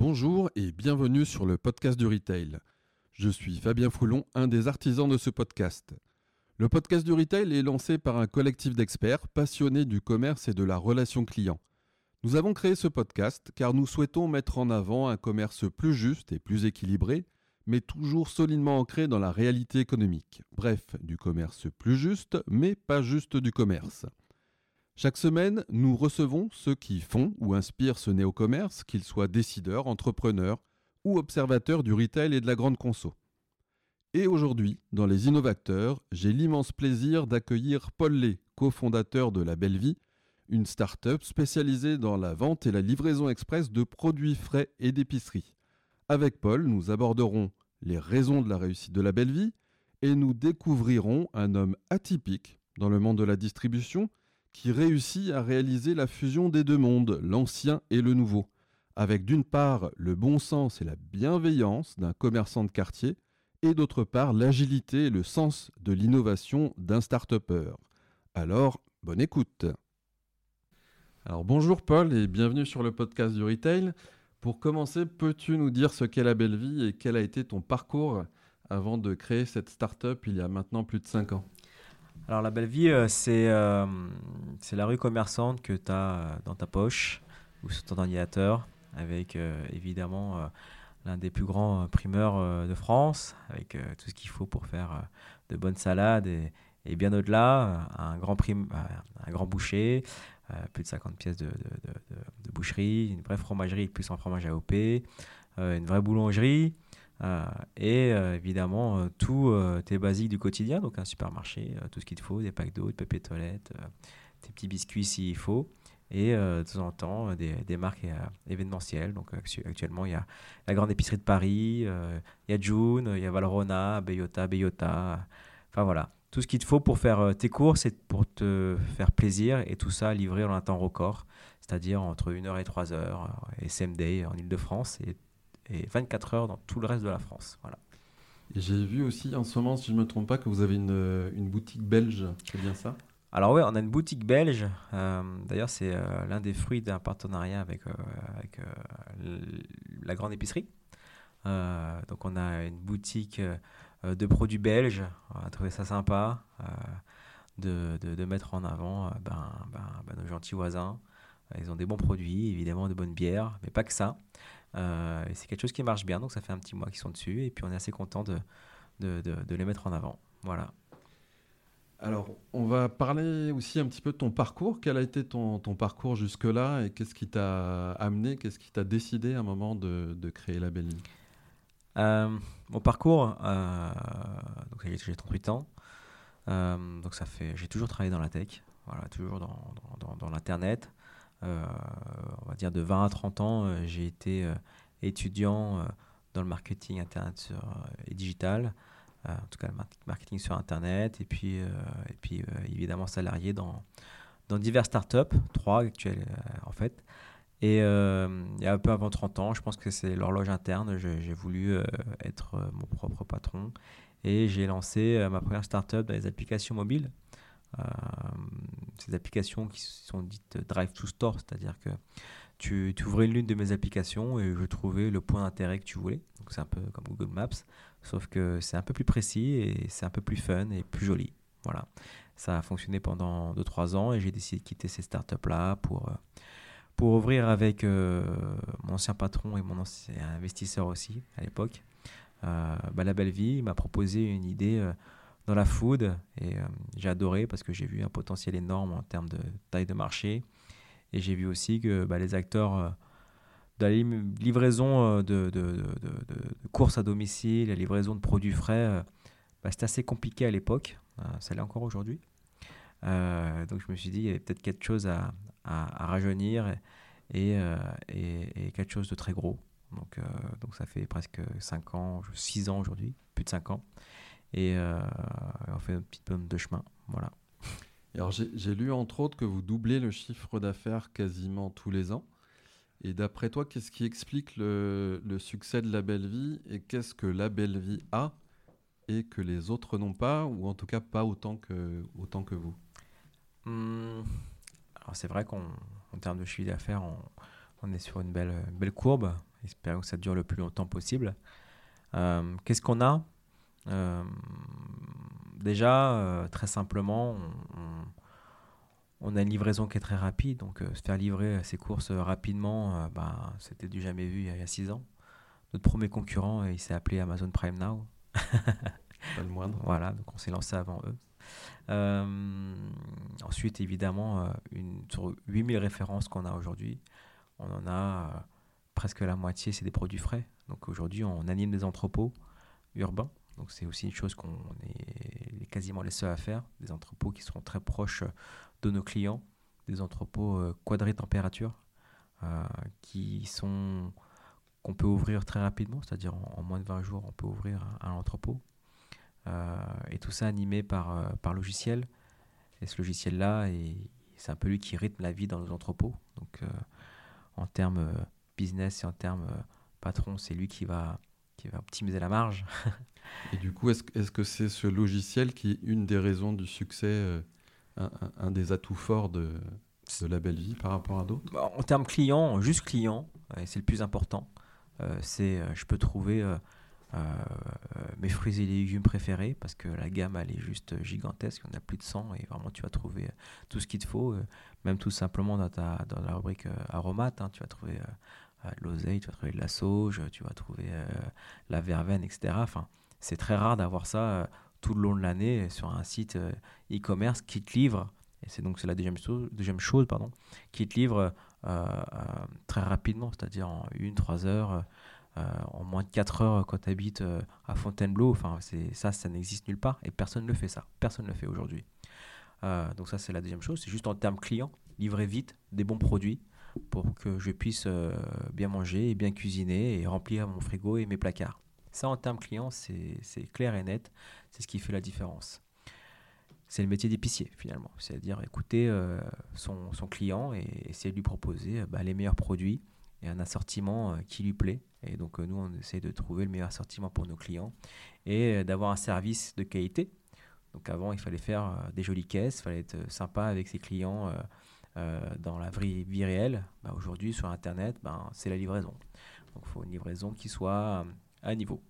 Bonjour et bienvenue sur le podcast du retail. Je suis Fabien Foulon, un des artisans de ce podcast. Le podcast du retail est lancé par un collectif d'experts passionnés du commerce et de la relation client. Nous avons créé ce podcast car nous souhaitons mettre en avant un commerce plus juste et plus équilibré, mais toujours solidement ancré dans la réalité économique. Bref, du commerce plus juste, mais pas juste du commerce. Chaque semaine, nous recevons ceux qui font ou inspirent ce néo-commerce, qu'ils soient décideurs, entrepreneurs ou observateurs du retail et de la grande conso. Et aujourd'hui, dans Les Innovateurs, j'ai l'immense plaisir d'accueillir Paul Lé, cofondateur de La Belle Vie, une start-up spécialisée dans la vente et la livraison express de produits frais et d'épicerie. Avec Paul, nous aborderons les raisons de la réussite de La Belle Vie et nous découvrirons un homme atypique dans le monde de la distribution qui réussit à réaliser la fusion des deux mondes, l'ancien et le nouveau, avec d'une part le bon sens et la bienveillance d'un commerçant de quartier, et d'autre part l'agilité et le sens de l'innovation d'un start-upper. Alors, bonne écoute. Alors bonjour Paul et bienvenue sur le podcast du retail. Pour commencer, peux-tu nous dire ce qu'est la belle vie et quel a été ton parcours avant de créer cette start-up il y a maintenant plus de 5 ans? Alors la belle vie, euh, euh, c'est la rue commerçante que tu as euh, dans ta poche ou sur ton ordinateur, avec évidemment l'un des plus grands primeurs de France, avec tout ce qu'il faut pour faire de bonnes salades et, bien au-delà, un grand, un grand boucher, plus de 50 pièces de, de, boucherie, une vraie fromagerie plus en fromage AOP, une vraie boulangerie. Euh, et euh, évidemment, euh, tout tes basiques du quotidien, donc un supermarché, tout ce qu'il te faut, des packs d'eau, de papier toilette, tes petits biscuits s'il faut et de temps en temps des, des marques événementielles. Donc actuellement, il y a la Grande Épicerie de Paris, il y a June, il y a Valrona, Bayota, Bayota. Enfin voilà, tout ce qu'il te faut pour faire tes courses et pour te faire plaisir et tout ça livré en un temps record, c'est-à-dire entre 1h et 3h et SMD en Ile-de-France et 24 heures dans tout le reste de la France. Voilà. J'ai vu aussi en ce moment, si je ne me trompe pas, que vous avez une, une boutique belge, c'est bien ça? Alors oui, on a une boutique belge. Euh, d'ailleurs, c'est euh, l'un des fruits d'un partenariat avec, euh, avec la grande épicerie. donc on a une boutique de produits belges. On a trouvé ça sympa de, de, de, mettre en avant ben, ben, ben, nos gentils voisins. Ils ont des bons produits, évidemment de bonnes bières, mais pas que ça. Euh, et c'est quelque chose qui marche bien, donc ça fait un petit mois qu'ils sont dessus, et puis on est assez content de, de, de, les mettre en avant. Voilà. Alors, on va parler aussi un petit peu de ton parcours. Quel a été ton, ton parcours jusque-là et qu'est-ce qui t'a amené, qu'est-ce qui t'a décidé à un moment de, de créer la Belle euh, Mon parcours, euh, donc j'ai 38 ans, euh, donc ça fait, j'ai toujours travaillé dans la tech, voilà, toujours dans, dans, dans l'Internet. Euh, on va dire de 20 à 30 ans, euh, j'ai été euh, étudiant dans le marketing internet et digital, en tout cas le marketing sur internet, et puis, et puis évidemment salarié dans, dans diverses startups, trois actuelles en fait. Et y a un peu avant 30 ans, je pense que c'est l'horloge interne, j'ai voulu être mon propre patron et j'ai lancé ma première startup dans les applications mobiles. Euh, ces applications qui sont dites Drive to Store, c'est-à-dire que tu, tu ouvrais l'une de mes applications et je trouvais le point d'intérêt que tu voulais. Donc c'est un peu comme Google Maps, sauf que c'est un peu plus précis et c'est un peu plus fun et plus joli. Voilà. Ça a fonctionné pendant 2-3 ans et j'ai décidé de quitter ces startups-là pour, euh, pour ouvrir avec euh, mon ancien patron et mon ancien investisseur aussi à l'époque. Bah, la belle vie m'a proposé une idée dans la food et euh, j'ai adoré parce que j'ai vu un potentiel énorme en termes de taille de marché et j'ai vu aussi que bah, les acteurs euh, de la livraison euh, de, courses à domicile, la livraison de produits frais, bah, c'était assez compliqué à l'époque, ça l'est encore aujourd'hui. donc je me suis dit, il y avait peut-être quelque chose à, rajeunir et, quelque chose de très gros. Donc, donc ça fait presque 5 ans, 6 ans aujourd'hui, plus de 5 ans et euh, on fait une petite bonne de chemin. Voilà. alors j'ai lu entre autres que vous doublez le chiffre d'affaires quasiment tous les ans. Et d'après toi, qu'est-ce qui explique le, le, succès de la belle vie et qu'est-ce que la belle vie a et que les autres n'ont pas, ou en tout cas pas autant que, autant que vous? Mmh. Alors c'est vrai qu'en termes de chiffre d'affaires, on est sur une belle, belle courbe. Espérons que ça dure le plus longtemps possible. Euh, qu'est-ce qu'on a? Déjà, euh, très simplement, on, a une livraison qui est très rapide. Donc, se faire livrer ses courses rapidement, bah, c'était du jamais vu il y a 6 ans. Notre premier concurrent, il s'est appelé Amazon Prime Now. Pas le moindre. Voilà, donc on s'est lancé avant eux. ensuite, évidemment, une, sur 8000 références qu'on a aujourd'hui, on en a presque la moitié, c'est des produits frais. Donc aujourd'hui, on anime des entrepôts urbains. Donc c'est aussi une chose qu'on est quasiment les seuls à faire. Des entrepôts qui seront très proches de nos clients. Des entrepôts euh, quadrés température euh, qui sont qu'on peut ouvrir très rapidement, c'est-à-dire en, moins de 20 jours, on peut ouvrir un, entrepôt. Euh, et tout ça animé par, par logiciel. Et ce logiciel-là, c'est un peu lui qui rythme la vie dans nos entrepôts. Donc en termes business et en termes euh, patron, c'est lui qui va, qui va optimiser la marge. et du coup, est-ce est -ce que c'est ce logiciel qui est une des raisons du succès, euh, un, des atouts forts de, de la belle vie par rapport à d'autres? Bah, En termes client, juste client, et c'est le plus important, euh, c'est je peux trouver mes fruits et légumes préférés parce que la gamme elle est juste gigantesque, on a plus de 100 et vraiment tu vas trouver tout ce qu'il te faut, même tout simplement dans, ta, dans la rubrique aromate, hein, tu vas trouver l'oseille, tu vas trouver de la sauge, tu vas trouver euh, la verveine, etc. Enfin, c'est très rare d'avoir ça euh, tout le long de l'année sur un site euh, e-commerce qui te livre, et c'est donc la deuxième deuxième chose pardon, qui te livre très rapidement, c'est-à-dire en une, trois heures, en moins de 4 heures quand tu habites à Fontainebleau. Enfin, ça, ça n'existe nulle part et personne ne le fait ça. Personne ne le fait aujourd'hui. donc ça, c'est la deuxième chose. C'est juste en termes clients, livrer vite des bons produits pour que je puisse euh, bien manger et bien cuisiner et remplir mon frigo et mes placards. Ça, en termes clients, c'est clair et net. C'est ce qui fait la différence. C'est le métier d'épicier, finalement. C'est-à-dire écouter euh, son, son, client et essayer de lui proposer euh, bah, les meilleurs produits et un assortiment qui lui plaît. Et donc, nous, on essaie de trouver le meilleur assortiment pour nos clients et d'avoir un service de qualité. Donc, avant, il fallait faire des jolies caisses, il fallait être sympa avec ses clients euh, dans la vraie vie réelle, bah, aujourd'hui sur Internet, ben, c'est la livraison. Donc il faut une livraison qui soit euh, à niveau.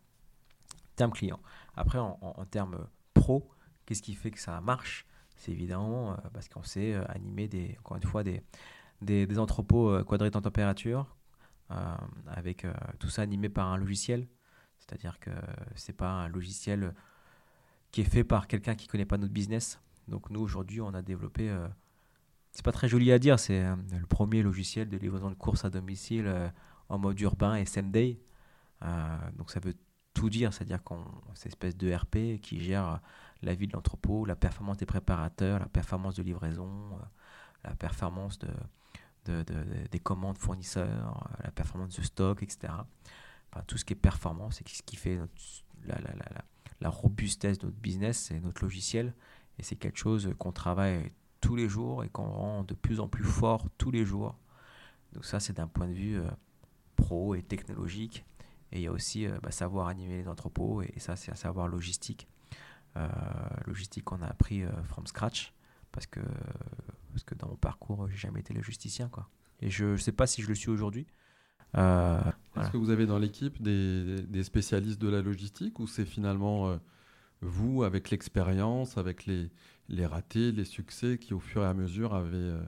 Terme client. Après, en, termes pro, qu'est-ce qui fait que ça marche? C'est évidemment euh, parce qu'on sait animer des, encore une fois des, des, entrepôts quadrés en température, avec tout ça animé par un logiciel. C'est-à-dire que c'est pas un logiciel qui est fait par quelqu'un qui connaît pas notre business. Donc nous aujourd'hui, on a développé c'est pas très joli à dire, c'est euh, le premier logiciel de livraison de courses à domicile euh, en mode urbain et same day. Euh, donc ça veut tout dire, c'est-à-dire qu'on c'est une espèce de RP qui gère la vie de l'entrepôt, la performance des préparateurs, la performance de livraison, la performance de, des commandes fournisseurs, la performance de stock, etc. Tout ce qui est performance et ce qui fait la, la robustesse de notre business, c'est notre logiciel. Et c'est quelque chose qu'on travaille tous les jours et qu'on rend de plus en plus fort tous les jours. Donc ça, c'est d'un point de vue euh, pro et technologique. Et il y a aussi euh, bah, savoir animer les entrepôts, et, ça, c'est un savoir logistique. Euh, logistique qu'on a appris from scratch, parce que, parce que dans mon parcours, j'ai jamais été logisticien. Quoi. Et je ne sais pas si je le suis aujourd'hui. Est-ce que vous avez dans l'équipe des, des, spécialistes de la logistique, ou c'est finalement vous, avec l'expérience, avec les, les ratés, les succès qui, au fur et à mesure, avaient, euh,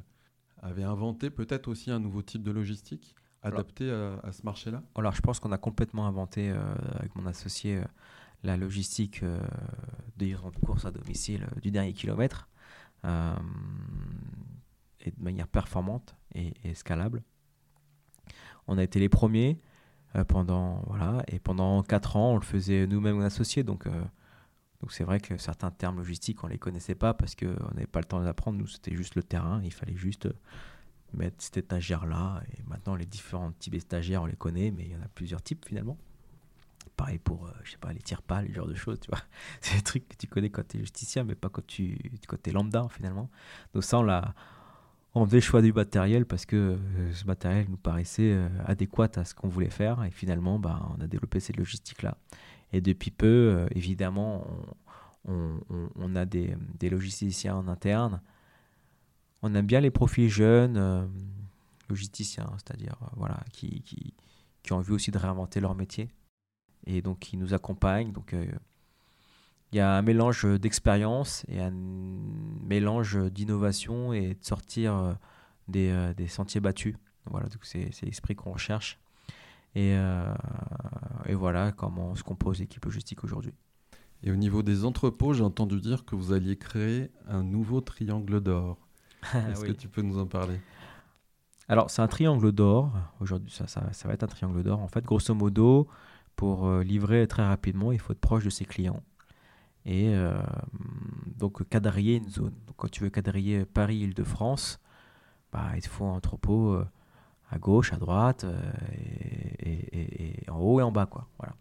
inventé peut-être aussi un nouveau type de logistique adapté à, ce marché-là? Alors, je pense qu'on a complètement inventé, euh, avec mon associé, euh, la logistique de livraison de course à domicile du dernier kilomètre, et de manière performante et, et, scalable. On a été les premiers pendant, voilà, et pendant 4 ans, on le faisait nous-mêmes associés, donc donc c'est vrai que certains termes logistiques, on ne les connaissait pas parce qu'on n'avait pas le temps d'apprendre. Nous, c'était juste le terrain. Il fallait juste euh, mettre cette étagère-là. Et maintenant, les différents types d'étagères, on les connaît, mais il y en a plusieurs types finalement. Pareil pour, euh, je sais pas, les tire pas, le genre de choses, tu vois. C'est des trucs que tu connais quand tu es justicien, mais pas quand tu es lambda finalement. Donc ça, on l'a... On le choix du matériel parce que euh, ce matériel nous paraissait adéquat à ce qu'on voulait faire et finalement bah, on a développé cette logistique là et depuis peu, euh, évidemment, on, a des, logisticiens en interne. On aime bien les profils jeunes, euh, logisticiens, c'est-à-dire voilà, qui, qui, qui, ont envie aussi de réinventer leur métier et donc qui nous accompagnent. Donc il y a un mélange d'expérience et un mélange d'innovation et de sortir des, des sentiers battus. Voilà, donc c'est l'esprit qu'on recherche. Et, et, voilà comment se compose l'équipe logistique aujourd'hui. Et au niveau des entrepôts, j'ai entendu dire que vous alliez créer un nouveau triangle d'or. Est-ce que tu peux nous en parler? Alors, c'est un triangle d'or. Aujourd'hui, ça, ça, va être un triangle d'or. En fait, grosso modo, pour euh, livrer très rapidement, il faut être proche de ses clients. Et euh, donc, quadriller une zone. Donc, quand tu veux quadriller Paris-Île-de-France, bah, il te faut un entrepôt euh, à gauche, à droite, et, et, en haut et en bas. Quoi. Voilà.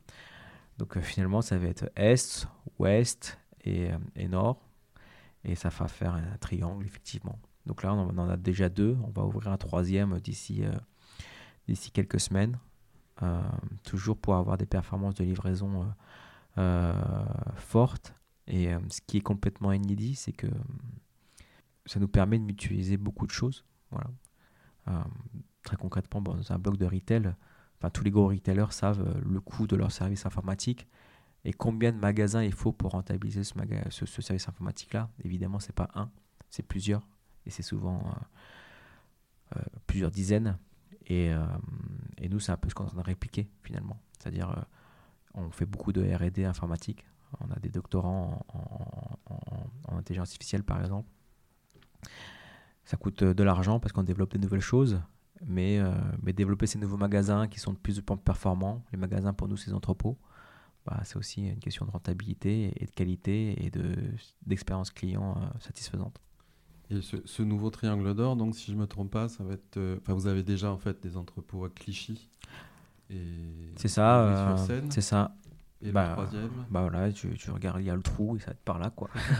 Donc euh, finalement, ça va être est, ouest et, euh, nord. Et ça va faire un triangle, effectivement. Donc là, on en a déjà deux. On va ouvrir un troisième d'ici euh, d'ici quelques semaines. toujours pour avoir des performances de livraison fortes. Et ce qui est complètement inédit, c'est que ça nous permet de mutualiser beaucoup de choses. Voilà. Très concrètement, dans un bloc de retail, tous les gros retailers savent euh, le coût de leur service informatique et combien de magasins il faut pour rentabiliser ce, ce, service informatique-là. Évidemment, c'est pas un, c'est plusieurs, et c'est souvent euh, euh, plusieurs dizaines. Et, et nous, c'est un peu ce qu'on a répliqué finalement. C'est-à-dire, on fait beaucoup de RD informatique. On a des doctorants en, en intelligence artificielle, par exemple. Ça coûte de l'argent parce qu'on développe des nouvelles choses, mais, euh, mais développer ces nouveaux magasins qui sont de plus en plus performants, les magasins pour nous, ces entrepôts, bah, c'est aussi une question de rentabilité et de qualité et d'expérience client euh, satisfaisante. Et ce, nouveau triangle d'or, donc si je ne me trompe pas, ça va être. Euh, vous avez déjà en fait des entrepôts à Clichy. C'est ça. c'est ça. Et bah, le troisième Bah voilà, tu, tu, regardes, il y a le trou et ça va être par là, quoi.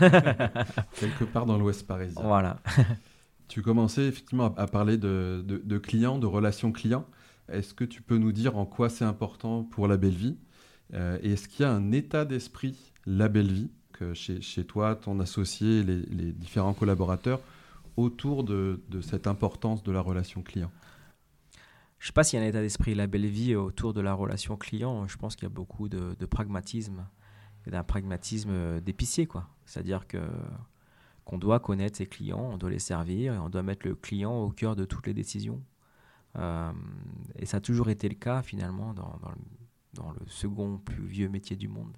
Quelque part dans l'ouest parisien. Voilà. Tu commençais effectivement à, parler de, clients, de relations clients. Est-ce que tu peux nous dire en quoi c'est important pour la belle vie euh, Et est-ce qu'il y a un état d'esprit, la belle vie, que chez, toi, ton associé, les, les différents collaborateurs, autour de, cette importance de la relation client? Je ne sais pas s'il y a un état d'esprit la belle vie autour de la relation client. Je pense qu'il y a beaucoup de, pragmatisme et d'un pragmatisme d'épicier. C'est-à-dire que qu'on doit connaître ses clients, on doit les servir et on doit mettre le client au cœur de toutes les décisions. Euh, et ça a toujours été le cas finalement dans, dans, le, second plus vieux métier du monde.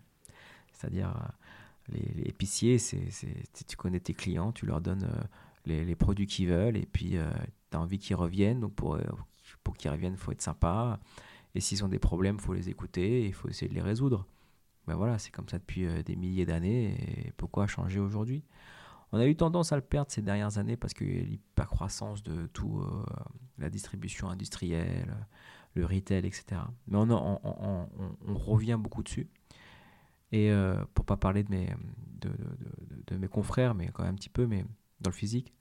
C'est-à-dire euh, les, épiciers, tu connais tes clients, tu leur donnes euh, les, les, produits qu'ils veulent et puis tu as envie qu'ils reviennent. Donc pour, pour qu'ils reviennent, il faut être sympa. Et s'ils ont des problèmes, il faut les écouter et il faut essayer de les résoudre. Ben voilà, c'est comme ça depuis des milliers d'années. Et pourquoi changer aujourd'hui? On a eu tendance à le perdre ces dernières années parce que l'hypercroissance de tout, euh, la distribution industrielle, le retail, etc. Mais on, revient beaucoup dessus. Et euh, pour pas parler de mes, confrères, mais quand même un petit peu, mais dans le physique,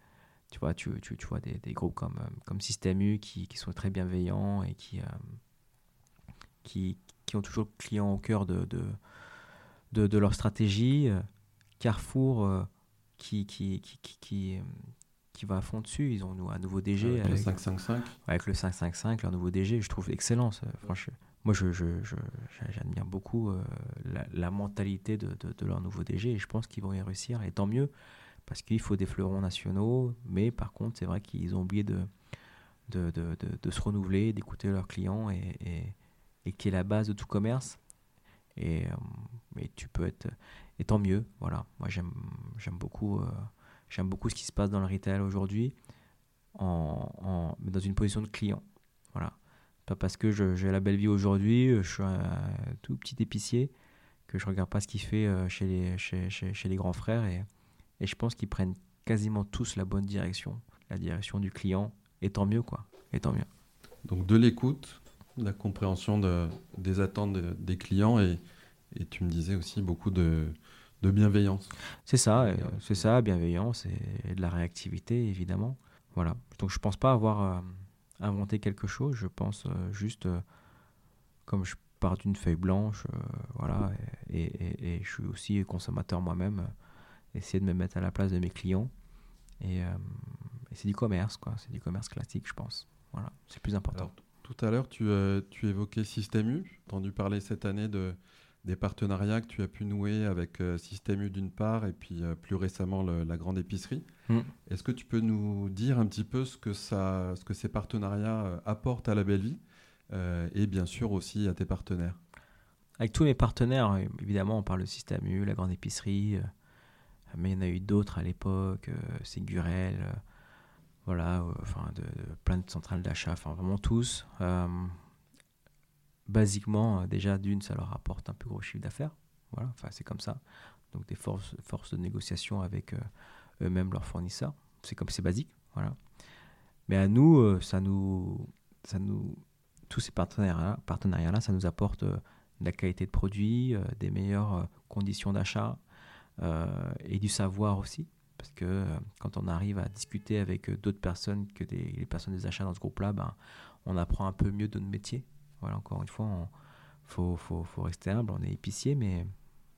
tu vois, tu, vois des, groupes comme, euh, comme Système U qui, sont très bienveillants et qui, euh, qui, ont toujours le client au cœur de leur stratégie. Carrefour qui, qui, qui, qui, euh, qui, va à fond dessus. Ils ont un nouveau DG. Avec, le 555 Avec le 555, leur nouveau DG, je trouve excellent. franchement. Moi, je, je, j'admire beaucoup euh, la, mentalité de, de, leur nouveau DG et je pense qu'ils vont y réussir. Et tant mieux, parce qu'il faut des fleurons nationaux. Mais par contre, c'est vrai qu'ils ont oublié de, de, de, de, se renouveler, d'écouter leurs clients et, et, et, qui est la base de tout commerce. Et, euh, tu peux être et tant mieux. Voilà, moi j'aime beaucoup euh, beaucoup ce qui se passe dans le retail aujourd'hui, en, dans une position de client. Voilà, pas parce que j'ai la belle vie aujourd'hui, euh, je suis un tout petit épicier que je regarde pas ce qu'il fait euh, chez les grands frères et, je pense qu'ils prennent quasiment tous la bonne direction, la direction du client. Et tant mieux quoi. Et tant mieux. Donc de l'écoute, la compréhension de, des attentes des clients et, et tu me disais aussi beaucoup de, de bienveillance. C'est ça, euh, c'est ça, bienveillance et, de la réactivité, évidemment. Voilà. Donc je pense pas avoir euh, inventé quelque chose, je pense euh, juste, comme je pars d'une feuille blanche, voilà, et, et, je suis aussi consommateur moi-même, essayer de me mettre à la place de mes clients. Et, c'est du commerce, quoi. C'est du commerce classique, je pense. Voilà, c'est plus important. tout à l'heure, tu, euh, tu, évoquais Système U. entendu parler cette année de, des partenariats que tu as pu nouer avec euh, Système U d'une part et puis euh, plus récemment la grande épicerie. Mm. Est-ce que tu peux nous dire un petit peu ce que, ça, ce que ces partenariats apportent à la belle vie et bien sûr aussi à tes partenaires? Avec tous mes partenaires, évidemment, on parle de Système U, la grande épicerie, mais il y en a eu d'autres à l'époque, Ségurel voilà, euh, enfin de, plein de centrales d'achat, enfin vraiment tous. Euh, basiquement, euh, déjà d'une, ça leur rapporte un plus gros chiffre d'affaires. Voilà, enfin c'est comme ça. Donc des forces, forces de négociation avec eux-mêmes leurs fournisseurs. C'est comme c'est basique, voilà. Mais à nous, ça nous, ça nous, tous ces partenariats, partenariats là, ça nous apporte de la qualité de produit, des meilleures conditions d'achat et du savoir aussi. Parce que euh, quand on arrive à discuter avec euh, d'autres personnes que les personnes des achats dans ce groupe-là, ben, on apprend un peu mieux de notre métier. Voilà, encore une fois, il faut, faut, faut, rester humble. On est épicier, mais,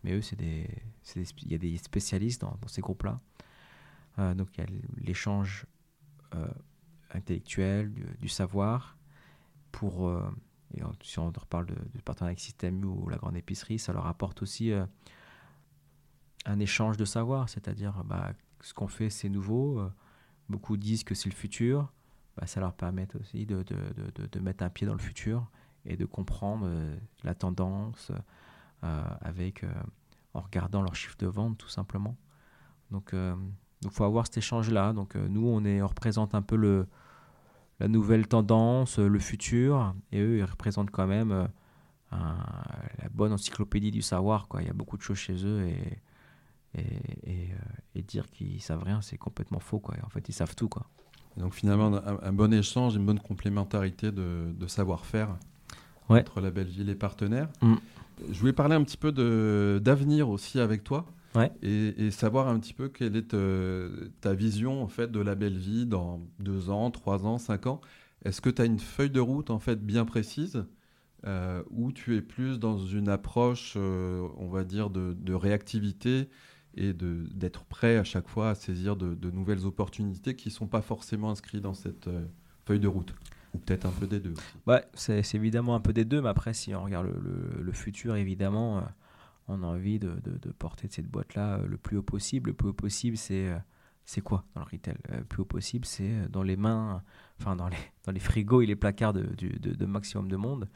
mais eux, il y a des spécialistes dans, ces groupes-là. Euh, donc il y a l'échange intellectuel, du, savoir. Pour, et si on reparle de, du partenariat avec Système ou la grande épicerie, ça leur apporte aussi un échange de savoir, c'est-à-dire bah, ce qu'on fait, c'est nouveau. Euh, beaucoup disent que c'est le futur. Bah, ça leur permet aussi de, de, de, de, mettre un pied dans le futur et de comprendre euh, la tendance euh, avec, en regardant leurs chiffres de vente, tout simplement. Donc, il faut avoir cet échange-là. Donc, nous, on, est, on représente un peu le, la nouvelle tendance, le futur, et eux, ils représentent quand même la bonne encyclopédie du savoir. Quoi. Il y a beaucoup de choses chez eux et euh, et, dire qu'ils savent rien, c'est complètement faux. Quoi. En fait, ils savent tout. Quoi. donc finalement, un, bon échange, une bonne complémentarité de, savoir-faire entre la Belle Ville et partenaires. Mm. Je voulais parler un petit peu d'avenir aussi avec toi. Ouais. Et, savoir un petit peu quelle est euh, ta vision en fait de la belle vie dans deux ans, trois ans, cinq ans. Est-ce que tu as une feuille de route en fait bien précise euh, ou tu es plus dans une approche, on va dire, de, de réactivité et d'être prêt à chaque fois à saisir de, nouvelles opportunités qui ne sont pas forcément inscrites dans cette euh, feuille de route? Ou peut-être un peu des deux. Ouais, c'est évidemment un peu des deux, mais après, si on regarde le, futur, évidemment, euh, on a envie de, de porter cette boîte-là euh, le plus haut possible. Le plus haut possible, c'est c'est quoi dans le retail? Le plus haut possible, c'est dans les mains, enfin dans les, dans les frigos et les placards de, de, maximum de monde.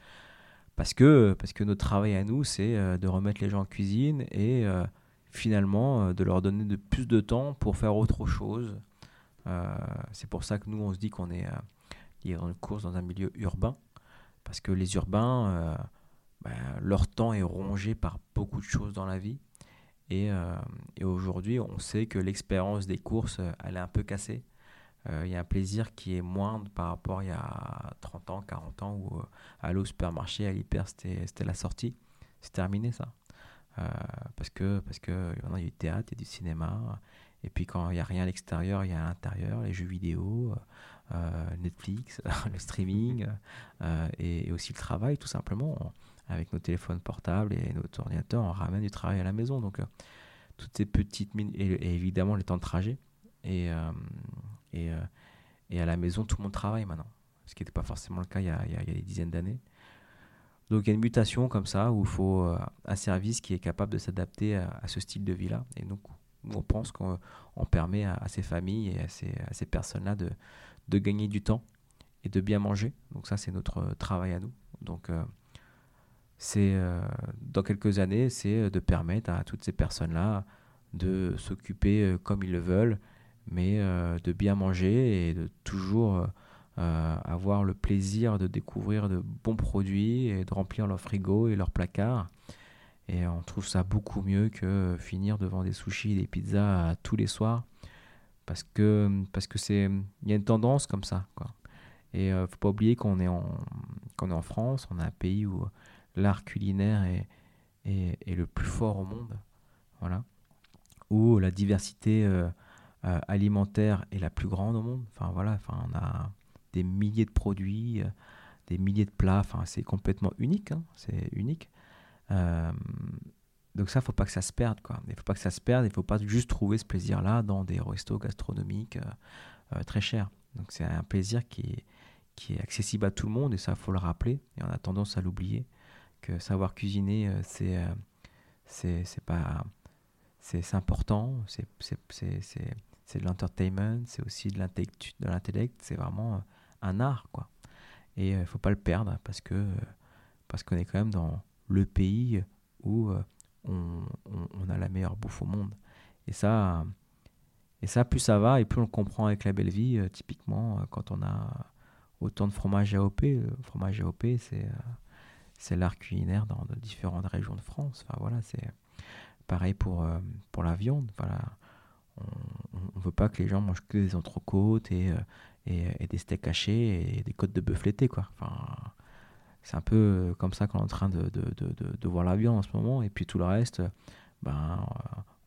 Parce que, parce que notre travail à nous, c'est de remettre les gens en cuisine et finalement euh, de leur donner de plus de temps pour faire autre chose. Euh, c'est pour ça que nous, on se dit qu'on est euh, dans une course dans un milieu urbain, parce que les urbains, ben, leur temps est rongé par beaucoup de choses dans la vie. Et, et aujourd'hui, on sait que l'expérience des courses, elle est un peu cassée. Il y a un plaisir qui est moindre par rapport à il y a 30 ans, 40 ans, où aller au supermarché, à l'hyper, c'était la sortie. C'est terminé ça. Euh, parce que parce que il y a du théâtre, il y a du cinéma, et puis quand il n'y a rien à l'extérieur, il y a à l'intérieur les jeux vidéo, euh, Netflix, le streaming, euh, et, aussi le travail tout simplement. avec nos téléphones portables et notre ordinateur, on ramène du travail à la maison. Donc toutes ces petites minutes, et, évidemment les temps de trajet. Et, et, à la maison, tout le monde travaille maintenant. Ce qui n'était pas forcément le cas il y a, des dizaines d'années. Donc il y a une mutation comme ça où il faut euh, un service qui est capable de s'adapter à, ce style de vie-là. Et donc on pense qu'on permet à, ces familles et à ces, ces personnes-là de, de, gagner du temps et de bien manger. Donc ça c'est notre travail à nous. Donc euh, c'est euh, dans quelques années, c'est de permettre à toutes ces personnes-là de s'occuper comme ils le veulent, mais de bien manger et de toujours euh, avoir le plaisir de découvrir de bons produits et de remplir leur frigo et leur placard. Et on trouve ça beaucoup mieux que finir devant des sushis et des pizzas tous les soirs. Parce que parce que c'est il y a une tendance comme ça quoi. Et euh, faut pas oublier qu'on est en qu'on est en France, on a un pays où l'art culinaire est, est, le plus fort au monde. Voilà. Où la diversité euh, alimentaire est la plus grande au monde. Enfin voilà, enfin on a des milliers de produits, euh, des milliers de plats. Enfin, c'est complètement unique. Hein, c'est unique. Euh, donc ça, faut pas que ça se perde, quoi. Il faut pas que ça se perde. Il faut pas juste trouver ce plaisir-là dans des restos gastronomiques euh, très chers. Donc c'est un plaisir qui est, qui est accessible à tout le monde, et ça, faut le rappeler, et on a tendance à l'oublier, que savoir cuisiner, euh, c'est euh, c'est pas important, c'est de l'entertainment, c'est aussi de l'intellect, c'est vraiment euh, un art, quoi. Et il faut pas le perdre parce que parce qu'on est quand même dans le pays où on, a la meilleure bouffe au monde. Et ça, et ça, plus ça va, et plus on comprend avec la belle vie. typiquement, quand on a autant de fromage AOP, le fromage AOP, c'est c'est l'art culinaire dans différentes régions de France. Enfin, voilà, c'est pareil pour, euh, pour la viande. Voilà. On ne veut pas que les gens mangent que des entrecôtes et, euh, et, des steaks hachés et des côtes de bœuf. Quoi. Enfin, c'est un peu comme ça qu'on est en train de, de, de, de, voir la viande en ce moment. Et puis tout le reste, ben,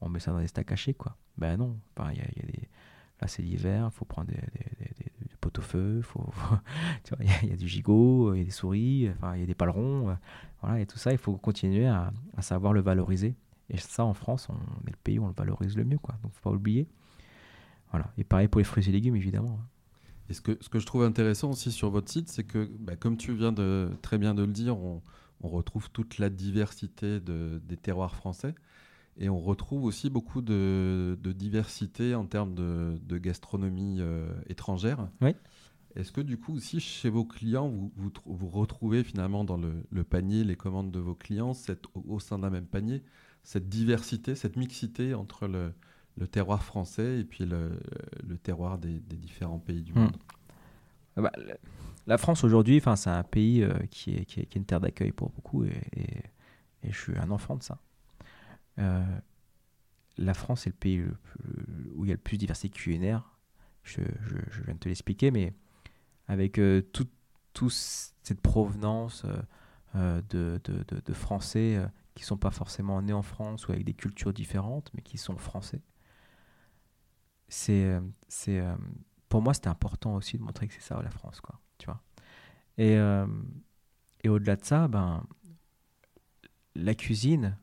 on met ça dans des steaks hachés. Quoi. Ben non, enfin, y y a des... là c'est l'hiver, il faut prendre des, des pot au feu, faut, il y, a du gigot, il y a des souris, il y a des palerons, euh, voilà, et tout ça, il faut continuer à, savoir le valoriser. Et ça, en France, on est le pays où on le valorise le mieux, quoi. Donc, faut pas oublier. Voilà. Et pareil pour les fruits et légumes, évidemment. Hein. Et ce que, ce que je trouve intéressant aussi sur votre site, c'est que, bah, comme tu viens de très bien de le dire, on, on retrouve toute la diversité de, des terroirs français. Et on retrouve aussi beaucoup de, diversité en termes de, gastronomie euh, étrangère. Oui. Est-ce que du coup aussi chez vos clients, vous, vous, retrouvez finalement dans le, panier, les commandes de vos clients, cette, au, sein d'un même panier, cette diversité, cette mixité entre le, terroir français et puis le, terroir des, différents pays du hmm. monde bah, La France aujourd'hui, c'est un pays euh, qui, est, qui, est, une terre d'accueil pour beaucoup et, et je suis un enfant de ça. Euh, la France est le pays où il y a le plus de diversité culinaire. Je, viens de te l'expliquer, mais avec euh, toute tout cette provenance euh, de, de, de, Français qui ne sont pas forcément nés en France ou avec des cultures différentes, mais qui sont français. C'est, c'est, pour moi, c'était important aussi de montrer que c'est ça la France, quoi, tu vois. Et, et au-delà de ça, ben, la cuisine,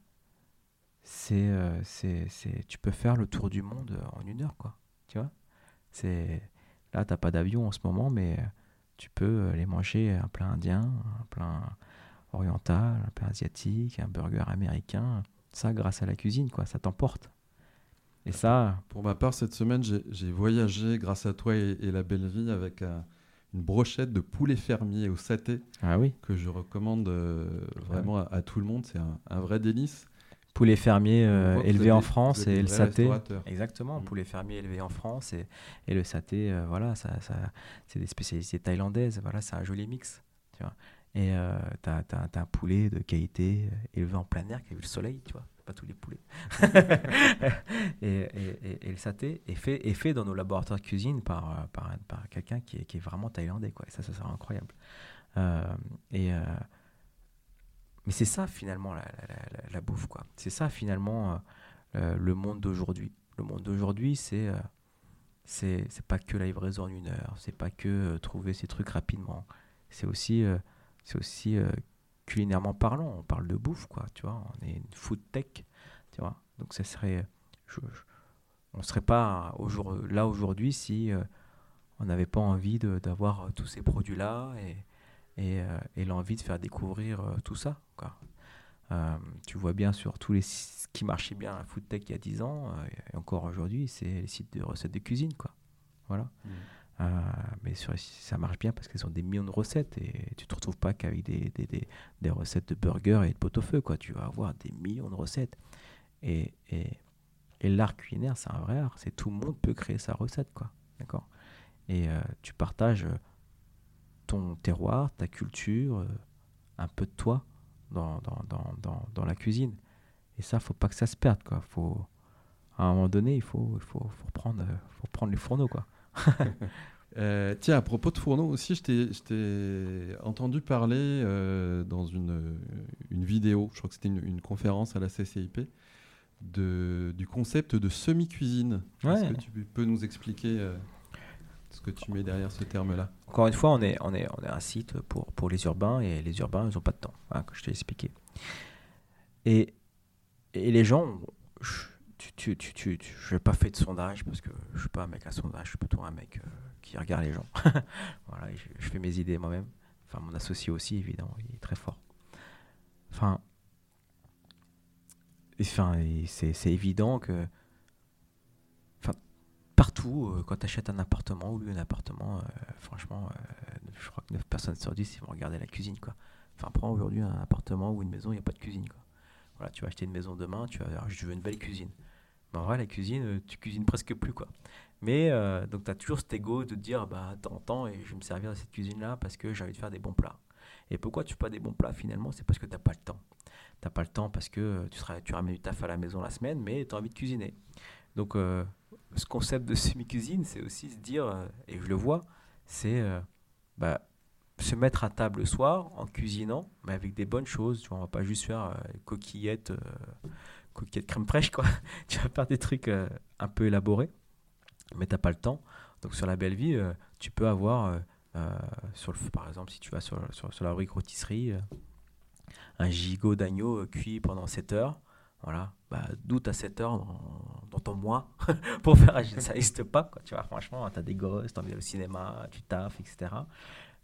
euh, c'est, c'est, tu peux faire le tour du monde euh, en une heure, quoi. Tu vois c'est, Là, tu n'as pas d'avion en ce moment, mais euh, tu peux aller manger un plat indien, un plat oriental, un plat asiatique, un burger américain. Ça, grâce à la cuisine, quoi. Ça t'emporte. Et ça... Pour ma part, cette semaine, j'ai, voyagé grâce à toi et, la belle vie avec une brochette de poulet fermier au saté ah oui. que je recommande vraiment à, tout le monde. C'est un vrai délice poulet fermier euh, élevé en France et le saté. Exactement, mmh. poulet fermier élevé en France et, et le saté, euh, voilà, ça, ça c'est des spécialités thaïlandaises, voilà, c'est un joli mix. Tu vois. Et euh, tu as, un poulet de qualité élevé en plein air qui a vu le soleil, tu vois, pas tous les poulets. et, et, et, le saté est fait, est fait dans nos laboratoires de cuisine par, par, par quelqu'un qui est, qui est, vraiment thaïlandais, quoi. Et ça, ça sera incroyable. et mais c'est ça finalement la, bouffe, quoi. C'est ça finalement euh, euh, le monde d'aujourd'hui. Le monde d'aujourd'hui, c'est euh, c'est pas que la livraison en une heure, c'est pas que trouver ces trucs rapidement. C'est aussi, c'est aussi culinairement parlant. On parle de bouffe, quoi. Tu vois, on est une food tech, tu vois. Donc ça serait, on serait pas là aujourd'hui si on n'avait pas envie d'avoir tous ces produits-là euh, et l'envie de faire découvrir euh, tout ça. Euh, tu vois bien sur tous les ce qui marchait bien à Foodtech il y a 10 ans, et encore aujourd'hui, c'est les sites de recettes de cuisine. Quoi. Voilà. Mmh. Mais sur, ça marche bien parce qu'elles ont des millions de recettes et tu te retrouves pas qu'avec des, des, des, des, recettes de burgers et de pot-au-feu. Quoi. Tu vas avoir des millions de recettes. Et, et, et l'art culinaire, c'est un vrai art. C'est tout le monde peut créer sa recette. Quoi. Et tu partages ton terroir, ta culture, euh, un peu de toi dans, dans, dans, dans, la cuisine. Et ça, faut pas que ça se perde. Quoi. Faut, à un moment donné, il faut, il faut, faut, prendre, faut les fourneaux. Quoi. Euh, tiens, à propos de fourneaux aussi, je t'ai entendu parler euh, dans une, une, vidéo, je crois que c'était une, une, conférence à la CCIP, de, du concept de semi-cuisine. Est-ce que tu peux nous expliquer ce que tu mets derrière ce terme-là? Encore une fois, on est, on, est, on est un site pour, pour les urbains et les urbains, ils n'ont pas de temps, hein, que je t'ai expliqué. Et, et les gens, je tu, tu, tu, je n'ai pas fait de sondage parce que je ne suis pas un mec à sondage, je suis plutôt un mec euh, qui regarde les gens. voilà, je, fais mes idées moi-même. Enfin, mon associé aussi, évidemment, il est très fort. Enfin, enfin c'est évident que enfin, partout, euh, quand tu achètes un appartement ou un appartement, euh, franchement, je crois que 9 personnes sur 10 ils vont regarder la cuisine. Quoi. Enfin, prends aujourd'hui un appartement ou une maison, il n'y a pas de cuisine. Quoi. Voilà, tu vas acheter une maison demain, tu vas dire, je veux une belle cuisine. Mais en vrai, la cuisine, tu cuisines presque plus. quoi. Mais donc, tu as toujours cet ego de dire, bah, attends, et je vais me servir de cette cuisine-là parce que j'ai envie de faire des bons plats. Et pourquoi tu fais pas des bons plats finalement? C'est parce que tu n'as pas le temps. Tu n'as pas le temps parce que tu, seras, tu ramènes du taf à la maison la semaine, mais tu as envie de cuisiner. Donc, euh, ce concept de semi-cuisine, c'est aussi se dire, euh, et je le vois, c'est euh, bah, se mettre à table le soir en cuisinant, mais avec des bonnes choses. Tu vois, on va pas juste faire coquillettes, coquillettes crème fraîche, quoi. tu vas faire des trucs un peu élaborés, mais tu n'as pas le temps. Donc, sur la belle vie, tu peux avoir euh, sur le, par exemple, si tu vas sur, sur, la rubrique rôtisserie, euh, un gigot d'agneau euh, cuit pendant 7 heures, voilà, bah, tu as 7 heures dans, ton mois pour faire ça n'existe pas, quoi, tu vois, franchement, tu as des gosses, tu envie d'aller au cinéma, tu taffes, etc.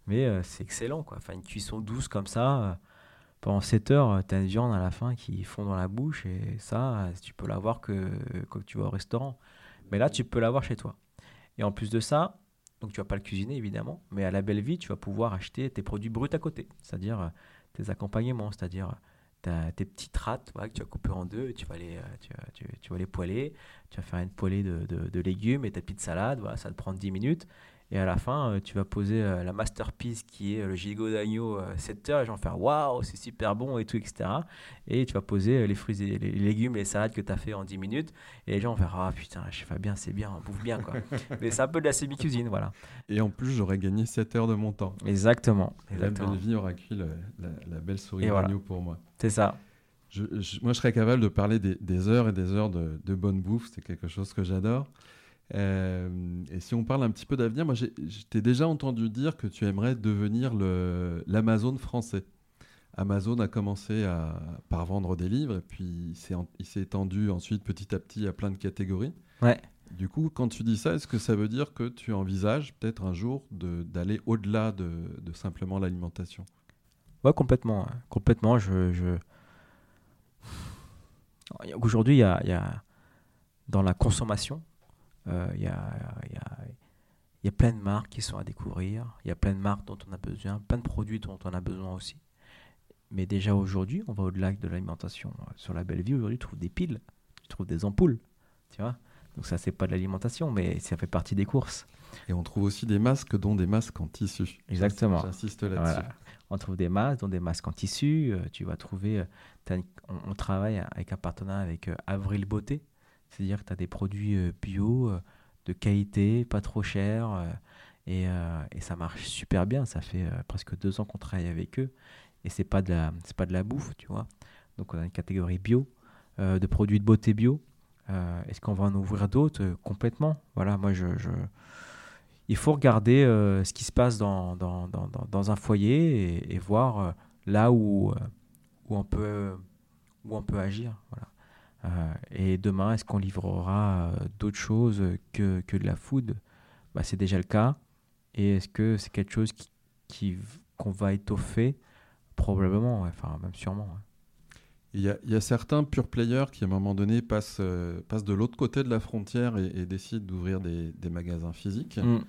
Mais c'est excellent, quoi, une cuisson douce comme ça, pendant 7 heures, tu as une viande à la fin qui fond dans la bouche, et ça, tu peux l'avoir que quand tu vas au restaurant. Mais là, tu peux l'avoir chez toi. Et en plus de ça, donc tu vas pas le cuisiner évidemment, mais à la belle vie, tu vas pouvoir acheter tes produits bruts à côté, c'est-à-dire euh, tes accompagnements, c'est-à-dire tes petites rates que tu vas couper en deux, tu vas les, euh, tu, les poêler, tu vas faire une poêlée de, légumes et ta petite salade, voilà, ça te prend 10 minutes. Et à la fin, euh, tu vas poser euh, la masterpiece qui est le gigot d'agneau 7 heures. Les gens vont faire waouh, c'est super bon et tout, etc. Et tu vas poser les fruits et les légumes, les salades que tu as fait en 10 minutes. Et les gens vont faire ah putain, je fais bien, c'est bien, on bouffe bien. Quoi. Mais c'est un peu de la semi-cuisine, voilà. Et en plus, j'aurais gagné 7 heures de mon temps. Exactement. La belle vie aura cuit la, belle souris d'agneau pour moi. C'est ça. Je, moi, je serais capable de parler des, heures et des heures de, de bonne bouffe. C'est quelque chose que j'adore. Euh, et si on parle un petit peu d'avenir, moi, j'ai déjà entendu dire que tu aimerais devenir l'Amazon français. Amazon a commencé à, par vendre des livres, et puis il s'est étendu ensuite petit à petit à plein de catégories. Ouais. Du coup, quand tu dis ça, est-ce que ça veut dire que tu envisages peut-être un jour d'aller au-delà de, de, simplement l'alimentation? Ouais, complètement. Complètement. Je, je... Aujourd'hui, il y a, y a, dans la consommation, il euh, y, a, y, a, y, a, plein de marques qui sont à découvrir, il y a plein de marques dont on a besoin, plein de produits dont on a besoin aussi. Mais déjà aujourd'hui, on va au-delà de l'alimentation. Sur la belle vie, aujourd'hui, tu trouves des piles, tu trouves des ampoules, tu vois. Donc ça, c'est pas de l'alimentation, mais ça fait partie des courses. Et on trouve aussi des masques, dont des masques en tissu. Exactement. J'insiste là-dessus. On trouve des masques, dont des masques en tissu. Euh, tu vas trouver. Euh, on, travaille avec un partenariat avec Avril Beauté, c'est-à-dire que tu as des produits euh, bio, euh, de qualité, pas trop chers, euh, et, et, ça marche super bien. Ça fait presque deux ans qu'on travaille avec eux, et c'est pas pas de la bouffe, tu vois. Donc on a une catégorie bio, de produits de beauté bio. Est-ce qu'on va en ouvrir d'autres? Complètement Voilà, moi je, il faut regarder ce qui se passe dans, dans, dans, dans un foyer et, et voir là où, où, on peut, où on peut agir. Voilà. Euh, et demain, est-ce qu'on livrera euh, d'autres choses que, que, de la food? Bah, C'est déjà le cas. Et est-ce que c'est quelque chose qui, qui qu'on va étoffer? Probablement, enfin même sûrement. Il y, a, il y, a, certains pure players qui, à un moment donné, passent, euh, passent de l'autre côté de la frontière et, décident d'ouvrir des, des, magasins physiques. Mm.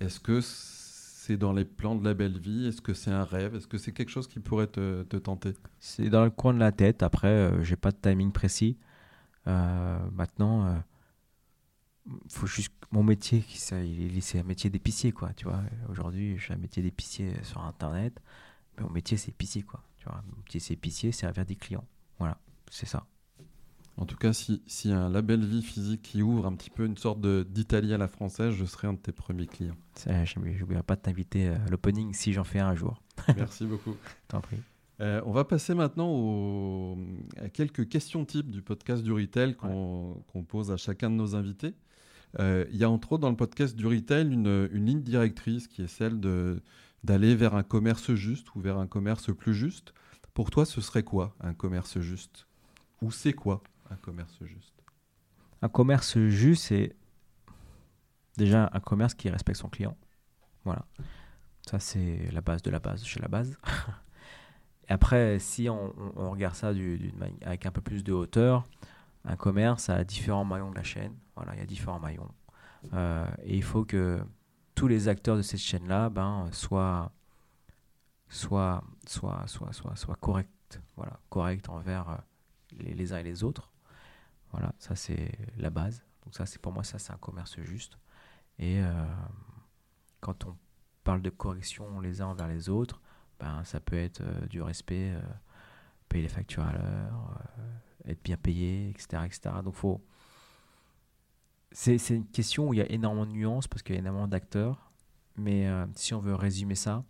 Est-ce que c'est dans les plans de la belle vie? Est-ce que c'est un rêve? Est-ce que c'est quelque chose qui pourrait te, te tenter? C'est dans le coin de la tête. Après, j'ai pas de timing précis. Euh, maintenant, euh, faut juste mon métier, c'est un métier d'épicier, quoi. Tu vois, aujourd'hui, je suis un métier d'épicier sur Internet, mais mon métier, c'est épicier, quoi. Tu vois, mon métier, c'est épicier, servir des clients. Voilà, c'est ça. En tout cas, si, si un label vie physique qui ouvre un petit peu une sorte d'Italie à la française, je serai un de tes premiers clients. Je n'oublierai pas de t'inviter à l'opening si j'en fais un jour. Merci beaucoup. T'en prie. Euh, on va passer maintenant à quelques questions types du podcast du retail qu'on pose à chacun de nos invités. Euh, il y a entre autres dans le podcast du retail une, ligne directrice qui est celle d'aller vers un commerce juste ou vers un commerce plus juste. Pour toi, ce serait quoi un commerce juste? Ou c'est quoi un commerce juste? Un commerce juste, c'est déjà un commerce qui respecte son client. Voilà. Ça, c'est la base de la base chez la base. Après, si on, regarde ça avec un peu plus de hauteur, un commerce a différents maillons de la chaîne. Voilà, il y a différents maillons. Euh, et il faut que tous les acteurs de cette chaîne-là ben, soient, soient, soient, soient, soient, corrects, voilà, corrects envers euh, les, uns et les autres. Voilà, ça c'est la base. Donc ça, pour moi, ça c'est un commerce juste. Et euh, quand on parle de correction les uns envers les autres, ben, ça peut être euh, du respect, euh, payer les factures à l'heure, être bien payé, etc. etc. Donc faut... C'est, une question où il y a énormément de nuances parce qu'il y a énormément d'acteurs. Mais si on veut résumer ça,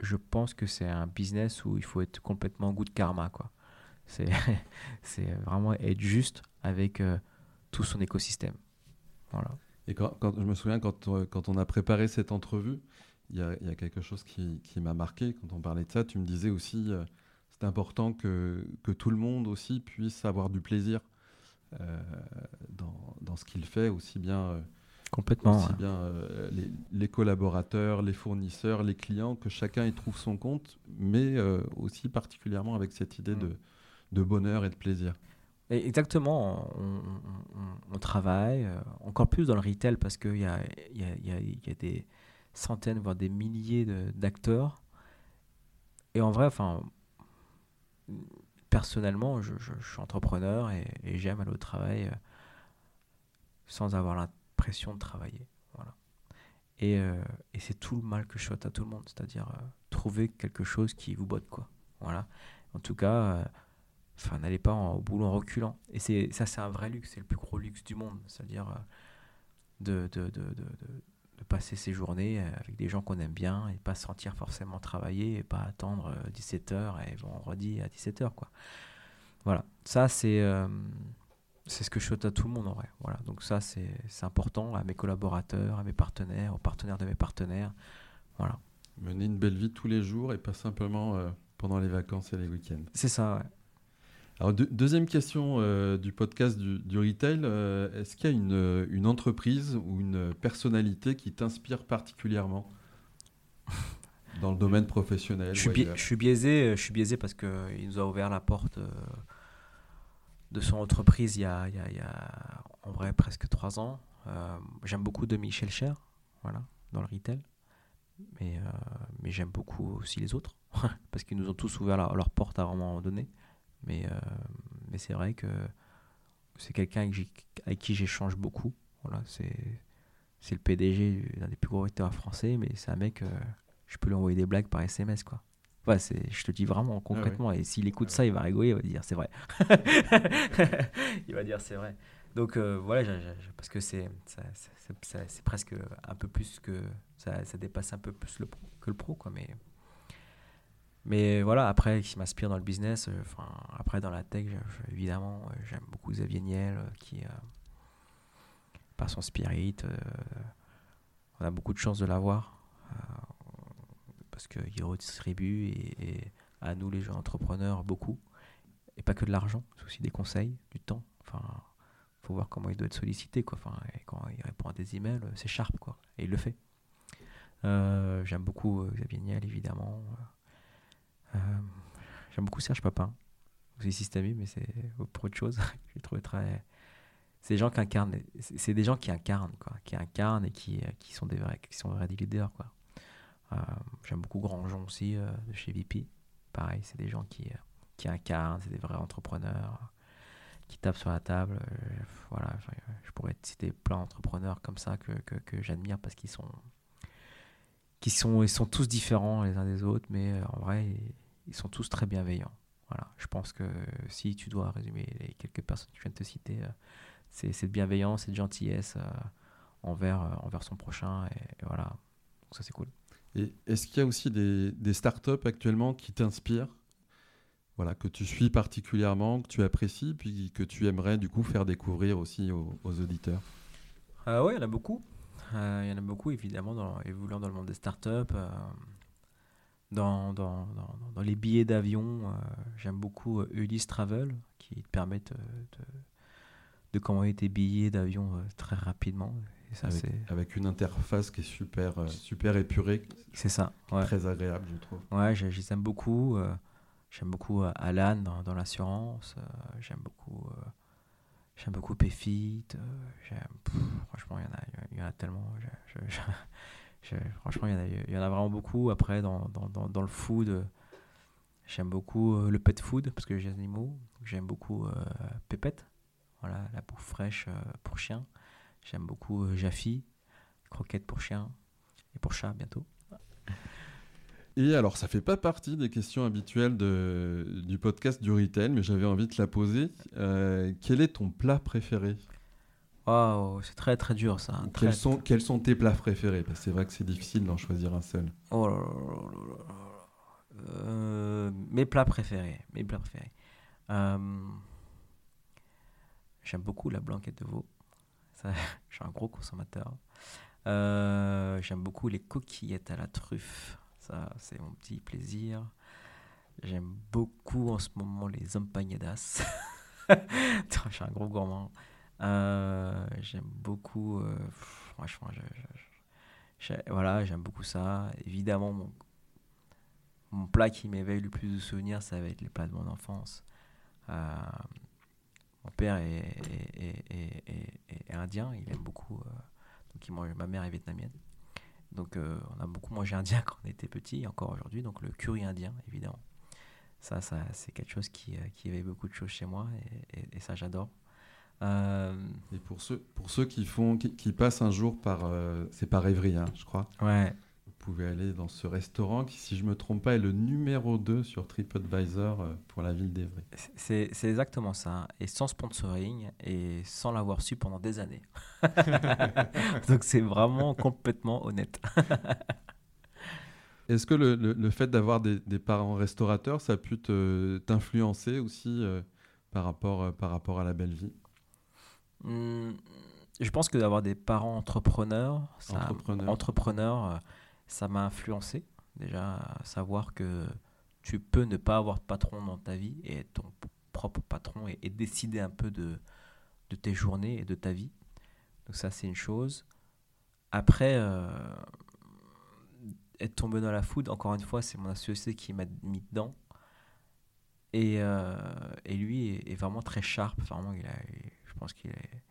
je pense que c'est un business où il faut être complètement goût de karma. Quoi. C'est, c'est vraiment être juste avec tout son écosystème. Voilà. Et quand, je me souviens, quand, euh, quand, on a préparé cette entrevue, il y a, y a quelque chose qui, qui m'a marqué. Quand on parlait de ça, tu me disais aussi, euh, c'est important que, que, tout le monde aussi puisse avoir du plaisir euh, dans, dans, ce qu'il fait, aussi bien, Complètement, aussi bien les, les, collaborateurs, les fournisseurs, les clients, que chacun y trouve son compte, mais aussi particulièrement avec cette idée de, de bonheur et de plaisir. Exactement, on, travaille, euh, encore plus dans le retail parce qu'il y a, y, a, y, a, y a, des centaines, voire des milliers d'acteurs. Et en vrai, enfin, personnellement, je, suis entrepreneur et, j'aime aller au travail euh, sans avoir l'impression de travailler. Voilà. Et, euh, et c'est tout le mal que je souhaite à tout le monde, c'est-à-dire trouver quelque chose qui vous botte. Quoi. Voilà. En tout cas Enfin, n'allez pas au boulot en reculant. Et ça, c'est un vrai luxe, c'est le plus gros luxe du monde. C'est-à-dire euh, de, de, de, passer ses journées euh, avec des gens qu'on aime bien et pas se sentir forcément travailler et pas attendre 17h euh, et vendredi à 17h. Quoi. Voilà, ça c'est c'est ce que je souhaite à tout le monde en vrai. Voilà, donc ça c'est important à mes collaborateurs, à mes partenaires, aux partenaires de mes partenaires. Voilà. Mener une belle vie tous les jours et pas simplement pendant les vacances et les week-ends. C'est ça, ouais. Alors, deuxième question euh, du podcast du, retail. Euh, est-ce qu'il y a une, une, entreprise ou une personnalité qui t'inspire particulièrement dans le domaine professionnel je suis, je suis, biaisé, je suis biaisé parce qu'il nous a ouvert la porte euh, de son entreprise il y, a, il, y a, il y, a, en vrai presque trois ans. j'aime beaucoup de Michel Cher, voilà, dans le retail. Mais, mais j'aime beaucoup aussi les autres parce qu'ils nous ont tous ouvert leur porte à un moment donné. Mais, euh, mais c'est vrai que c'est quelqu'un avec, qui j'échange beaucoup. Voilà, c'est, c'est le PDG d'un des plus gros retailers français, mais c'est un mec, euh, je peux lui envoyer des blagues par SMS. quoi. Ouais, c'est, je te dis vraiment concrètement. Et s'il écoute ah ça, il va rigoler, il va dire c'est vrai. il va dire c'est vrai. Donc euh, voilà, parce que c'est, c'est, presque un peu plus que. Ça, ça dépasse un peu plus le que le pro, quoi. Mais mais voilà, après, qui m'inspire dans le business, euh, enfin, après dans la tech, évidemment, euh, j'aime beaucoup Xavier Niel, euh, qui, par son spirit, on a beaucoup de chance de l'avoir, parce qu'il redistribue et, à nous, les gens entrepreneurs, beaucoup. Et pas que de l'argent, c'est aussi des conseils, du temps. Enfin, faut voir comment il doit être sollicité, quoi. Enfin, et quand il répond à des emails, c'est sharp, quoi. Et il le fait. j'aime beaucoup Xavier Niel, évidemment. Euh, j'aime beaucoup Serge Papin. C'est systémique, mais c'est pour autre chose. J'ai trouvé très. C'est des gens qui incarnent, c'est des gens qui incarnent, quoi, qui incarnent et qui, qui sont des vrais, qui sont vrais leaders, quoi. Euh, j'aime beaucoup Grandjean aussi euh, de chez VP. Pareil, c'est des gens qui, qui incarnent, c'est des vrais entrepreneurs qui tapent sur la table. voilà, je pourrais citer plein d'entrepreneurs comme ça que, que, j'admire parce qu'ils sont, qui sont, ils sont tous différents les uns des autres, mais en vrai, sont tous très bienveillants. Voilà. Je pense que si tu dois résumer les quelques personnes que je viens de te citer, euh, c'est cette bienveillance, cette gentillesse euh, envers, euh, envers son prochain. Et, voilà, Donc ça c'est cool. Et est-ce qu'il y a aussi des, des startups actuellement qui t'inspirent? Voilà, que tu suis particulièrement, que tu apprécies, puis que tu aimerais du coup faire découvrir aussi aux, auditeurs? Oui, il y en a beaucoup. Il y en a beaucoup, évidemment, dans, évoluant dans le monde des startups dans, dans, dans, dans les billets d'avion, euh, j'aime beaucoup euh, Ulysse Travel, qui te permettent euh, de, de commander tes billets d'avion très rapidement. Et ça, avec, avec une interface qui est super, super épurée, c'est ça. Ouais. très agréable, je trouve. Ouais, je, je les aime beaucoup. j'aime beaucoup Alan dans, dans l'assurance. j'aime beaucoup. j'aime beaucoup j'aime- franchement, il y en a, il y en a tellement. Franchement, il y, en a, vraiment beaucoup. Après, dans, dans, dans, le food, euh, j'aime beaucoup euh, le pet food parce que j'ai des animaux. J'aime beaucoup euh, Pépette. Voilà, la bouffe fraîche pour chiens. J'aime beaucoup Jaffi, croquettes pour chiens et pour chats bientôt. Et alors, ça fait pas partie des questions habituelles de, du podcast du retail, mais j'avais envie de la poser. Quel est ton plat préféré? Waouh, c'est très très dur ça. Très- quels, sont, quels sont tes plats préférés? Parce que c'est vrai que c'est difficile d'en choisir un seul. Oh là là là. Euh, mes plats préférés. Mes plats préférés. Euh, J'aime beaucoup la blanquette de veau. Ça, je suis un gros consommateur. Euh, J'aime beaucoup les coquillettes à la truffe. Ça, c'est mon petit plaisir. J'aime beaucoup en ce moment les empanadas. je suis un gros gourmand. Euh, J'aime beaucoup. euh, franchement, je- Voilà, j'aime beaucoup ça. Évidemment, mon, mon plat qui m'éveille le plus de souvenirs, ça va être les plats de mon enfance. Euh, mon père est, est- est- est- indien, il aime beaucoup. donc il mange, ma mère est vietnamienne. Donc on a beaucoup mangé indien quand on était petit, et encore aujourd'hui. Donc le curry indien, évidemment. Ça, ça c'est quelque chose qui, qui éveille beaucoup de choses chez moi, et ça j'adore. Euh, Et pour ceux, pour ceux qui, font, qui, qui passent un jour par... euh, c'est par Évry, hein, je crois. ouais, Vous pouvez aller dans ce restaurant qui, si je me trompe pas, est le numéro 2 sur TripAdvisor euh, pour la ville d'Évry. C'est c'est exactement ça. Et sans sponsoring et sans l'avoir su pendant des années. Donc c'est vraiment complètement honnête. Est-ce que le, le- le fait d'avoir des, des parents restaurateurs, ça a pu te- t'influencer aussi euh, par, rapport, euh, par rapport à la belle vie? Hmm, je pense que d'avoir des parents entrepreneurs, ça, Entrepreneurs. entrepreneurs, euh, ça m'a influencé. Déjà, savoir que tu peux ne pas avoir de patron dans ta vie et être ton propre patron et, et décider un peu de, de tes journées et de ta vie. Donc ça, c'est une chose. Après, euh, être tombé dans la food, encore une fois, c'est mon associé qui m'a mis dedans. Et, euh, et lui est, est vraiment très sharp. Enfin, Vraiment, il a, il- je pense qu'il est,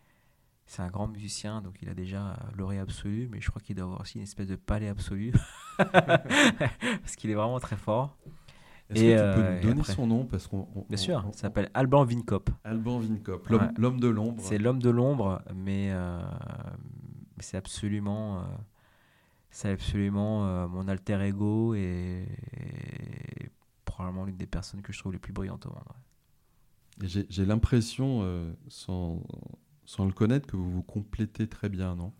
c'est un grand musicien, donc il a déjà euh, l'oreille absolue, mais je crois qu'il doit avoir aussi une espèce de palais absolu. Parce qu'il est vraiment très fort. Est-ce que tu euh, peux et nous donner après- son nom? Parce qu'on, on- Bien on- sûr, on- il s'appelle Alban Vincop. Alban Vincop, l'homme, Ouais. de l'ombre. C'est l'homme de l'ombre, mais, euh, c'est absolument, euh, c'est absolument euh, mon alter ego et, et probablement l'une des personnes que je trouve les plus brillantes au monde. ouais. J'ai, l'impression, euh, sans, sans le connaître, que vous vous complétez très bien, non?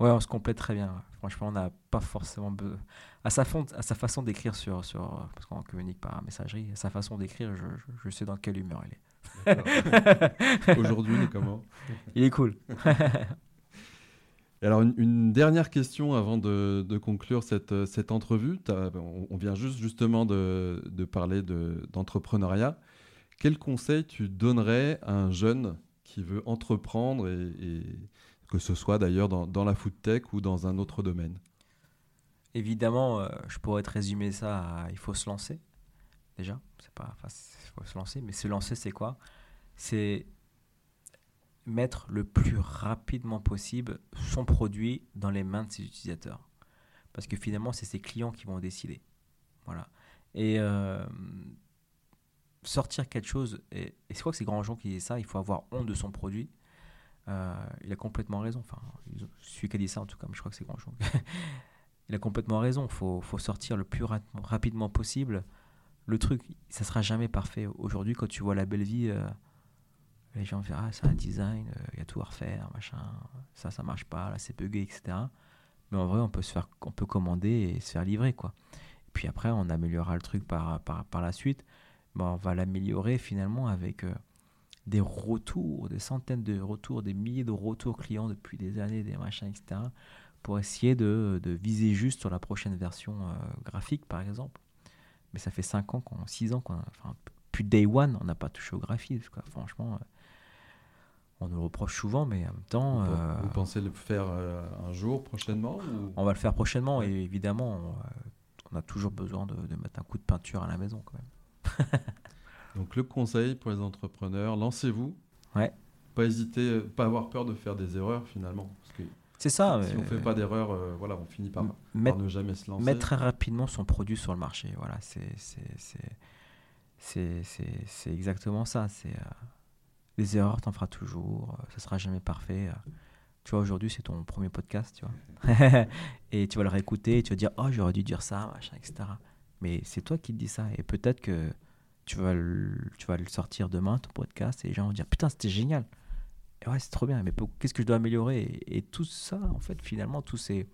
Ouais, on se complète très bien. Franchement, on n'a pas forcément besoin. À sa, fond, à sa façon d'écrire sur, sur. Parce qu'on communique par messagerie, à sa façon d'écrire, je, je, je sais dans quelle humeur il est. Aujourd'hui, il est comment? Il est cool. Alors, une, une dernière question avant de, de conclure cette, euh, cette entrevue. On, on vient juste justement de, de parler de- d'entrepreneuriat. Quel conseil tu donnerais à un jeune qui veut entreprendre, et, que ce soit d'ailleurs dans, la food tech ou dans un autre domaine? Évidemment, euh, je pourrais te résumer ça à il faut se lancer. Déjà, c'est pas. Enfin, faut se lancer, mais se lancer, c'est quoi? C'est mettre le plus rapidement possible son produit dans les mains de ses utilisateurs. Parce que finalement, c'est ses clients qui vont décider. Voilà. Et euh, sortir quelque chose, et, et je crois que c'est Grandjean qui dit ça, il faut avoir honte de son produit. Euh, il a complètement raison. Enfin, celui qui a dit ça en tout cas, mais je crois que c'est Grandjean. il a complètement raison. Il faut, faut sortir le plus ra- rapidement possible. Le truc, ça sera jamais parfait. Aujourd'hui, quand tu vois la belle vie, euh, les gens dire ah, c'est un design, euh, il y a tout à refaire, machin, ça, ça marche pas, là, c'est bugué, etc. Mais en vrai, on peut, se faire, on peut commander et se faire livrer, quoi. Puis après, on améliorera le truc par, par, par la suite. Ben, on va l'améliorer finalement avec euh, des retours, des centaines de retours, des milliers de retours clients depuis des années, des machins, etc. Pour essayer de, de viser juste sur la prochaine version euh, graphique, par exemple. Mais ça fait 5 ans, qu'on, 6 ans, qu'on, enfin, depuis day one, on n'a pas touché au graphisme. Quoi. Franchement, euh, on nous le reproche souvent, mais en même temps, Vous- euh, Vous pensez le faire euh, un jour prochainement ou- on va le faire prochainement et évidemment, on, on a toujours besoin de, de mettre un coup de peinture à la maison quand même. Donc le conseil pour les entrepreneurs, lancez-vous. Ouais. Pas hésiter, euh, pas avoir peur de faire des erreurs finalement. C'est ça. si euh, on fait pas d'erreurs, euh, voilà, on finit par, par ne jamais se lancer. mettre très rapidement son produit sur le marché. Voilà, c'est exactement ça. C'est euh, les erreurs, t'en feras toujours. euh, ça sera jamais parfait. euh. Tu vois, aujourd'hui, c'est ton premier podcast, tu vois. et tu vas le réécouter et tu vas dire, oh, j'aurais dû dire ça, machin, etc. Mais c'est toi qui te dis ça. Et peut-être que tu vas, le, tu vas le sortir demain, ton podcast, et les gens vont dire, putain, c'était génial. Et ouais, c'est trop bien. Mais qu'est-ce que je dois améliorer? Et, tout ça, en fait, finalement, tous ces,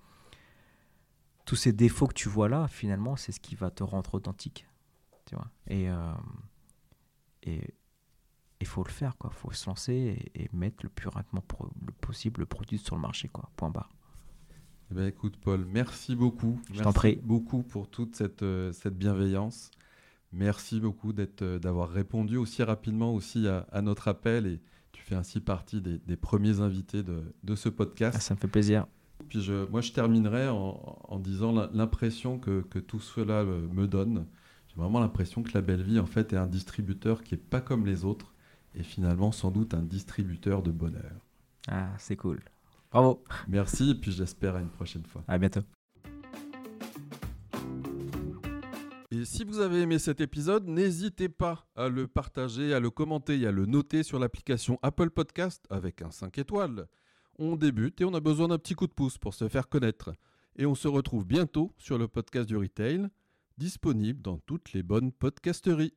tous ces défauts que tu vois là, finalement, c'est ce qui va te rendre authentique. Tu vois? Et euh, et il faut le faire, quoi. faut se lancer et, et mettre le plus rapidement possible le produit sur le marché, quoi. Point barre. Eh ben, écoute Paul, merci beaucoup. Je merci t'en prie. beaucoup pour toute cette, euh, cette bienveillance. Merci beaucoup d'être, euh, d'avoir répondu aussi rapidement aussi à, à notre appel et tu fais ainsi partie des, des premiers invités de, de ce podcast. Ah, ça me fait plaisir. Puis je, moi, je terminerai en, en disant l'impression que, que tout cela euh, me donne. J'ai vraiment l'impression que la belle vie, en fait, est un distributeur qui est pas comme les autres et finalement, sans doute, un distributeur de bonheur. Ah, c'est cool. Bravo. Merci et puis j'espère à une prochaine fois. À bientôt. Et si vous avez aimé cet épisode, n'hésitez pas à le partager, à le commenter et à le noter sur l'application Apple Podcast avec un 5 étoiles. On débute et on a besoin d'un petit coup de pouce pour se faire connaître. Et on se retrouve bientôt sur le podcast du retail, disponible dans toutes les bonnes podcasteries.